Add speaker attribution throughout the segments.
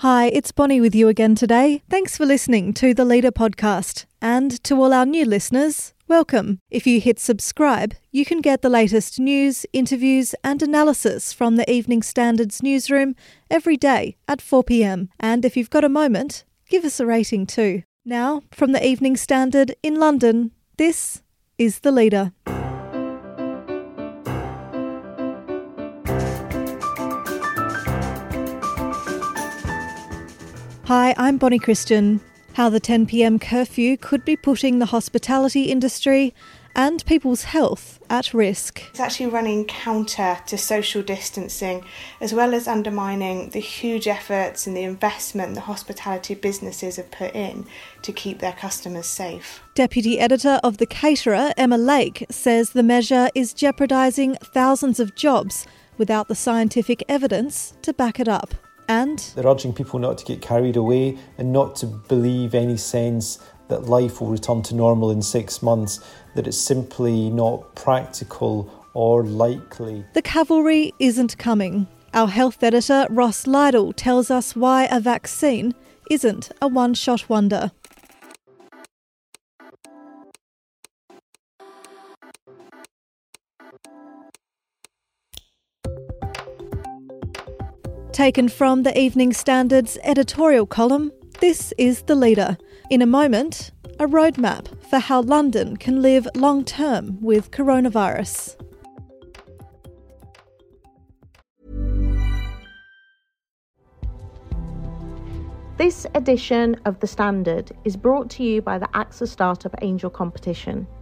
Speaker 1: Hi, it's Bonnie with you again today. Thanks for listening to the Leader podcast. And to all our new listeners, welcome. If you hit subscribe, you can get the latest news, interviews, and analysis from the Evening Standards newsroom every day at 4 pm. And if you've got a moment, give us a rating too. Now, from the Evening Standard in London, this is The Leader. Hi, I'm Bonnie Christian. How the 10 pm curfew could be putting the hospitality industry and people's health at risk.
Speaker 2: It's actually running counter to social distancing, as well as undermining the huge efforts and the investment the hospitality businesses have put in to keep their customers safe.
Speaker 1: Deputy editor of The Caterer, Emma Lake, says the measure is jeopardising thousands of jobs without the scientific evidence to back it up. And
Speaker 3: they're urging people not to get carried away and not to believe any sense that life will return to normal in six months, that it's simply not practical or likely.
Speaker 1: The cavalry isn't coming. Our health editor, Ross Lydall, tells us why a vaccine isn't a one shot wonder. Taken from the Evening Standard's editorial column, this is The Leader. In a moment, a roadmap for how London can live long term with coronavirus.
Speaker 4: This edition of The Standard is brought to you by the AXA Startup Angel Competition.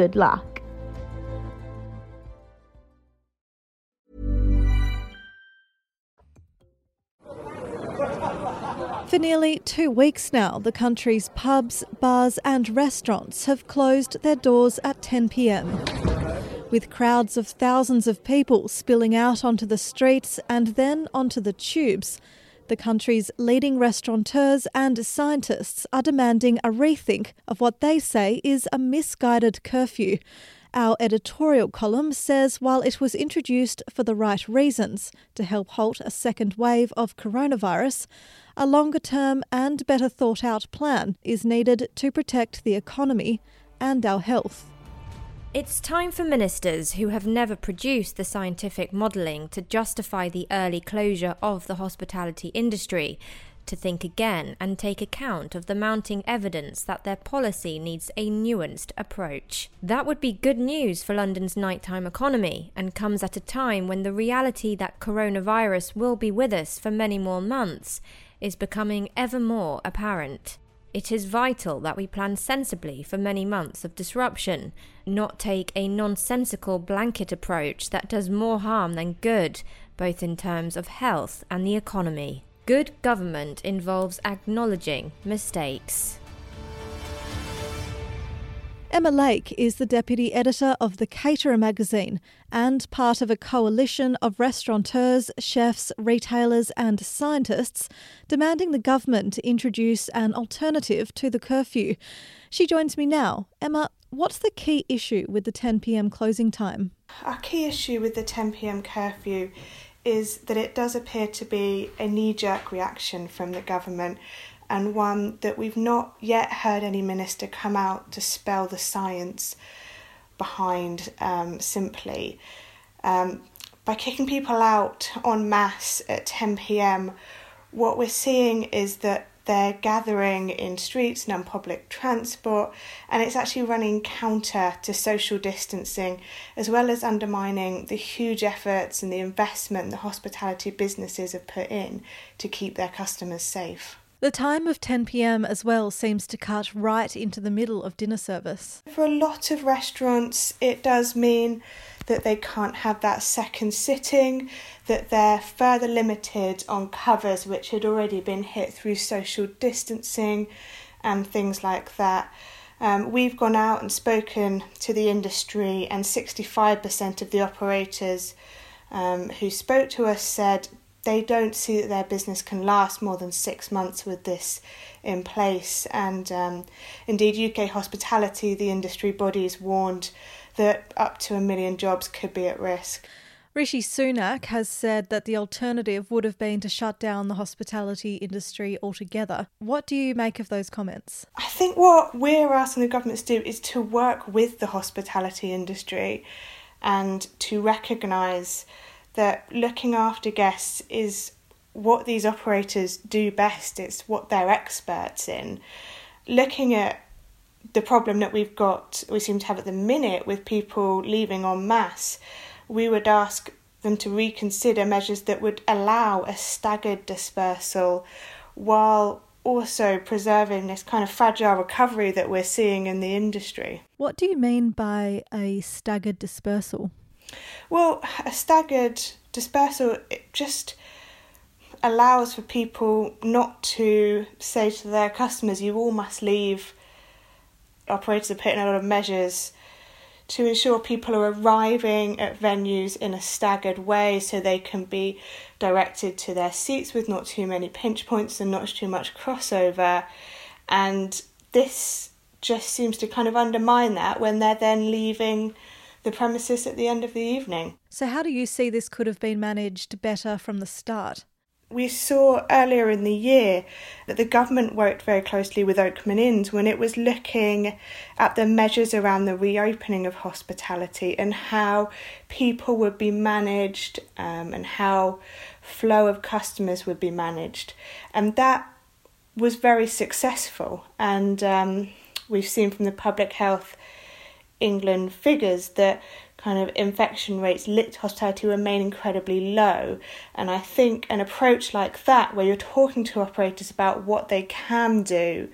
Speaker 4: Good luck.
Speaker 1: For nearly two weeks now, the country's pubs, bars, and restaurants have closed their doors at 10 pm. With crowds of thousands of people spilling out onto the streets and then onto the tubes, the country's leading restaurateurs and scientists are demanding a rethink of what they say is a misguided curfew. Our editorial column says while it was introduced for the right reasons to help halt a second wave of coronavirus, a longer term and better thought out plan is needed to protect the economy and our health.
Speaker 5: It's time for ministers who have never produced the scientific modelling to justify the early closure of the hospitality industry to think again and take account of the mounting evidence that their policy needs a nuanced approach. That would be good news for London's nighttime economy and comes at a time when the reality that coronavirus will be with us for many more months is becoming ever more apparent. It is vital that we plan sensibly for many months of disruption, not take a nonsensical blanket approach that does more harm than good, both in terms of health and the economy. Good government involves acknowledging mistakes.
Speaker 1: Emma Lake is the deputy editor of The Caterer magazine and part of a coalition of restaurateurs, chefs, retailers, and scientists demanding the government to introduce an alternative to the curfew. She joins me now. Emma, what's the key issue with the 10 pm closing time?
Speaker 2: Our key issue with the 10 pm curfew is that it does appear to be a knee jerk reaction from the government and one that we've not yet heard any minister come out to spell the science behind um, simply. Um, by kicking people out en masse at 10 pm, what we're seeing is that they're gathering in streets and on public transport, and it's actually running counter to social distancing, as well as undermining the huge efforts and the investment the hospitality businesses have put in to keep their customers safe.
Speaker 1: The time of 10 pm as well seems to cut right into the middle of dinner service.
Speaker 2: For a lot of restaurants, it does mean that they can't have that second sitting, that they're further limited on covers which had already been hit through social distancing and things like that. Um, we've gone out and spoken to the industry, and 65% of the operators um, who spoke to us said they don't see that their business can last more than six months with this in place. And um, indeed, UK hospitality, the industry bodies warned that up to a million jobs could be at risk.
Speaker 1: Rishi Sunak has said that the alternative would have been to shut down the hospitality industry altogether. What do you make of those comments?
Speaker 2: I think what we're asking the government to do is to work with the hospitality industry and to recognise that looking after guests is what these operators do best, it's what they're experts in. Looking at the problem that we've got, we seem to have at the minute with people leaving en masse, we would ask them to reconsider measures that would allow a staggered dispersal while also preserving this kind of fragile recovery that we're seeing in the industry.
Speaker 1: What do you mean by a staggered dispersal?
Speaker 2: Well, a staggered dispersal it just allows for people not to say to their customers, you all must leave. Operators are putting a lot of measures to ensure people are arriving at venues in a staggered way so they can be directed to their seats with not too many pinch points and not too much crossover. And this just seems to kind of undermine that when they're then leaving the premises at the end of the evening.
Speaker 1: So, how do you see this could have been managed better from the start?
Speaker 2: we saw earlier in the year that the government worked very closely with Oakman Inns when it was looking at the measures around the reopening of hospitality and how people would be managed um, and how flow of customers would be managed. And that was very successful. And um, we've seen from the Public Health England figures that kind of infection rates lit hospitality remain incredibly low. And I think an approach like that, where you're talking to operators about what they can do,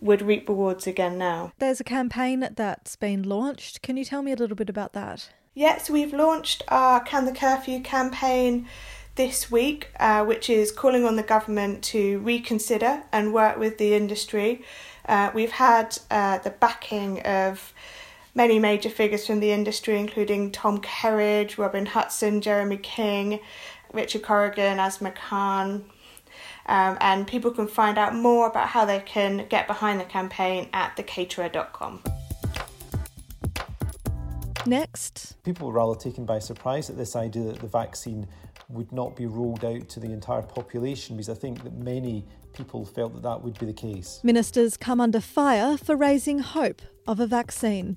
Speaker 2: would reap rewards again now.
Speaker 1: There's a campaign that's been launched. Can you tell me a little bit about that?
Speaker 2: Yes, we've launched our Can the Curfew campaign this week, uh, which is calling on the government to reconsider and work with the industry. Uh, we've had uh, the backing of many major figures from the industry, including Tom Kerridge, Robin Hutson, Jeremy King, Richard Corrigan, Asma Khan. Um, and people can find out more about how they can get behind the campaign at thecaterer.com.
Speaker 1: Next.
Speaker 3: People were rather taken by surprise at this idea that the vaccine would not be rolled out to the entire population because I think that many people felt that that would be the case.
Speaker 1: Ministers come under fire for raising hope of a vaccine.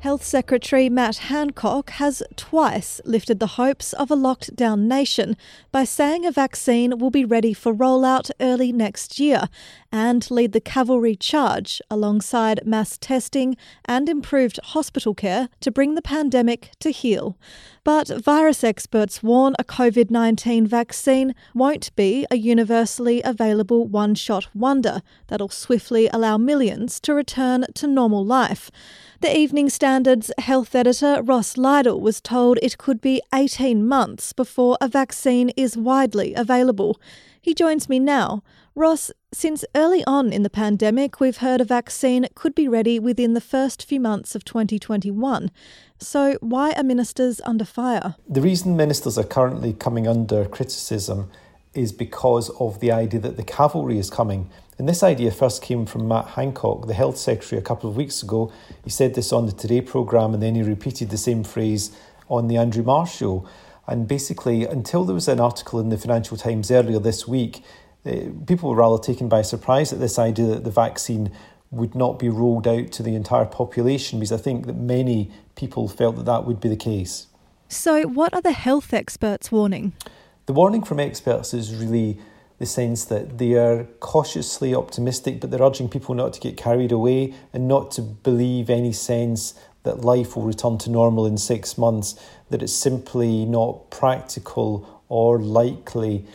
Speaker 1: Health Secretary Matt Hancock has twice lifted the hopes of a locked down nation by saying a vaccine will be ready for rollout early next year and lead the cavalry charge alongside mass testing and improved hospital care to bring the pandemic to heel. But virus experts warn a COVID 19 vaccine won't be a universally available one shot wonder that'll swiftly allow millions to return to normal life. The Evening Standard's health editor Ross Lydall was told it could be 18 months before a vaccine is widely available. He joins me now. Ross, since early on in the pandemic, we've heard a vaccine could be ready within the first few months of 2021. So, why are ministers under fire?
Speaker 3: The reason ministers are currently coming under criticism is because of the idea that the cavalry is coming. And this idea first came from Matt Hancock, the health secretary, a couple of weeks ago. He said this on the Today programme and then he repeated the same phrase on the Andrew Marr show. And basically, until there was an article in the Financial Times earlier this week, uh, people were rather taken by surprise at this idea that the vaccine would not be rolled out to the entire population because I think that many people felt that that would be the case.
Speaker 1: So, what are the health experts warning?
Speaker 3: The warning from experts is really the sense that they are cautiously optimistic, but they're urging people not to get carried away and not to believe any sense that life will return to normal in six months, that it's simply not practical or likely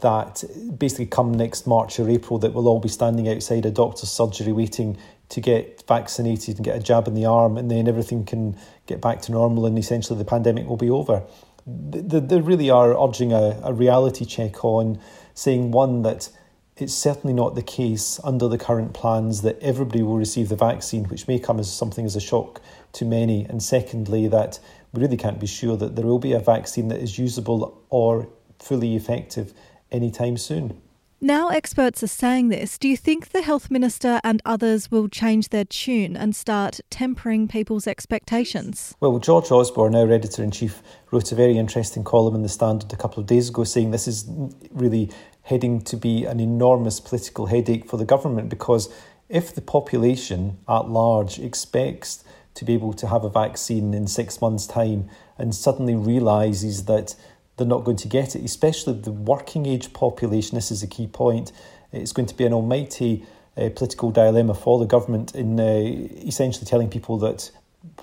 Speaker 3: that basically come next March or April that we'll all be standing outside a doctor's surgery waiting to get vaccinated and get a jab in the arm and then everything can get back to normal and essentially the pandemic will be over. They, really are urging a, a reality check on saying one that it's certainly not the case under the current plans that everybody will receive the vaccine, which may come as something as a shock to many. And secondly, that we really can't be sure that there will be a vaccine that is usable or fully effective anytime soon.
Speaker 1: Now experts are saying this. Do you think the health minister and others will change their tune and start tempering people's expectations?
Speaker 3: Well, George Osborne, our editor in chief, wrote a very interesting column in the Standard a couple of days ago saying this is really heading to be an enormous political headache for the government because if the population at large expects to be able to have a vaccine in six months' time and suddenly realises that they're not going to get it, especially the working age population. This is a key point. It's going to be an almighty uh, political dilemma for the government in uh, essentially telling people that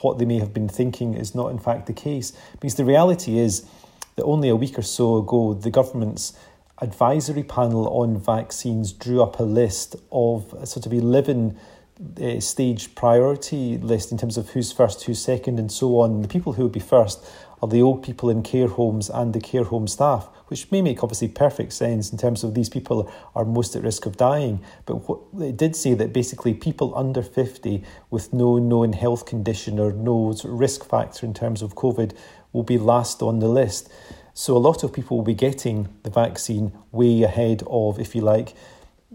Speaker 3: what they may have been thinking is not in fact the case. Because the reality is that only a week or so ago, the government's advisory panel on vaccines drew up a list of sort of 11 uh, stage priority list in terms of who's first, who's second, and so on. The people who would be first are the old people in care homes and the care home staff, which may make obviously perfect sense in terms of these people are most at risk of dying. But what, it did say that basically people under 50 with no known health condition or no risk factor in terms of COVID will be last on the list. So a lot of people will be getting the vaccine way ahead of, if you like,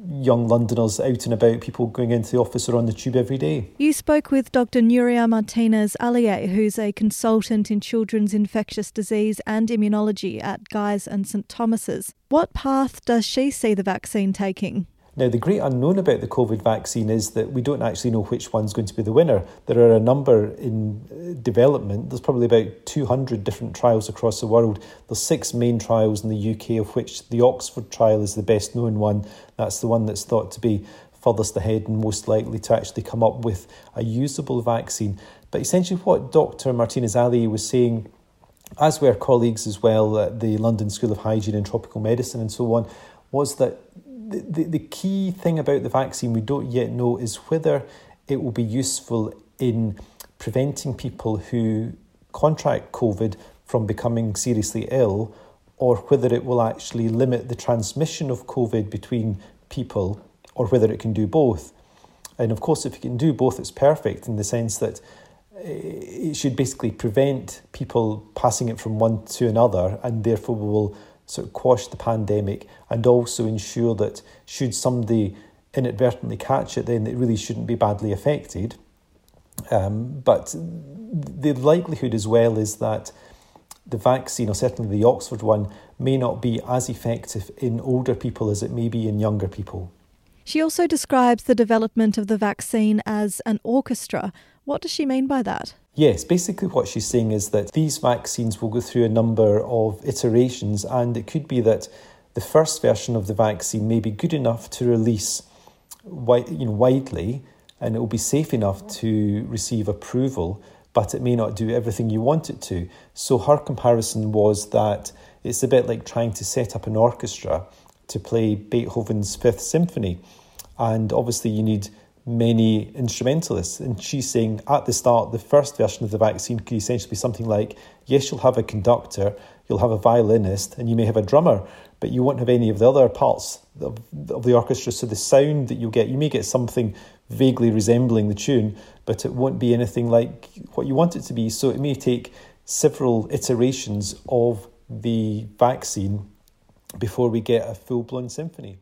Speaker 3: young Londoners out and about, people going into the office or on the tube every day.
Speaker 1: You spoke with Dr. Nuria Martinez Alier, who's a consultant in children's infectious disease and immunology at Guy's and St Thomas's. What path does she see the vaccine taking?
Speaker 3: Now, the great unknown about the COVID vaccine is that we don't actually know which one's going to be the winner. There are a number in uh, development. There's probably about 200 different trials across the world. There's six main trials in the UK, of which the Oxford trial is the best known one. That's the one that's thought to be furthest ahead and most likely to actually come up with a usable vaccine. But essentially, what Dr. Martinez Ali was saying, as were colleagues as well at the London School of Hygiene and Tropical Medicine and so on, was that the, the, key thing about the vaccine we don't yet know is whether it will be useful in preventing people who contract COVID from becoming seriously ill or whether it will actually limit the transmission of COVID between people or whether it can do both. And of course, if it can do both, it's perfect in the sense that eh, it should basically prevent people passing it from one to another and therefore we will sort of quash the pandemic and also ensure that should somebody inadvertently catch it, then it really shouldn't be badly affected. Um, but the likelihood as well is that the vaccine, or certainly the Oxford one, may not be as effective in older people as it may be in younger people.
Speaker 1: She also describes the development of the vaccine as an orchestra. What does she mean by that?
Speaker 3: Yes, basically what she's saying is that these vaccines will go through a number of iterations, and it could be that the first version of the vaccine may be good enough to release you know, widely, and it will be safe enough to receive approval, but it may not do everything you want it to. So her comparison was that it's a bit like trying to set up an orchestra to play Beethoven's Fifth Symphony, and obviously you need many instrumentalists. And she's saying at the start, the first version of the vaccine could essentially be something like yes, you'll have a conductor, you'll have a violinist, and you may have a drummer, but you won't have any of the other parts of, of the orchestra. So the sound that you'll get, you may get something vaguely resembling the tune, but it won't be anything like what you want it to be. So it may take several iterations of the vaccine before we get a full blown symphony.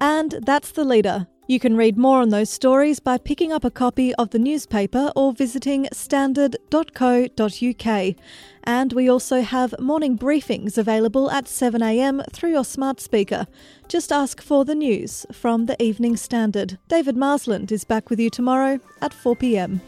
Speaker 1: And that's the leader. You can read more on those stories by picking up a copy of the newspaper or visiting standard.co.uk. And we also have morning briefings available at 7am through your smart speaker. Just ask for the news from the Evening Standard. David Marsland is back with you tomorrow at 4pm.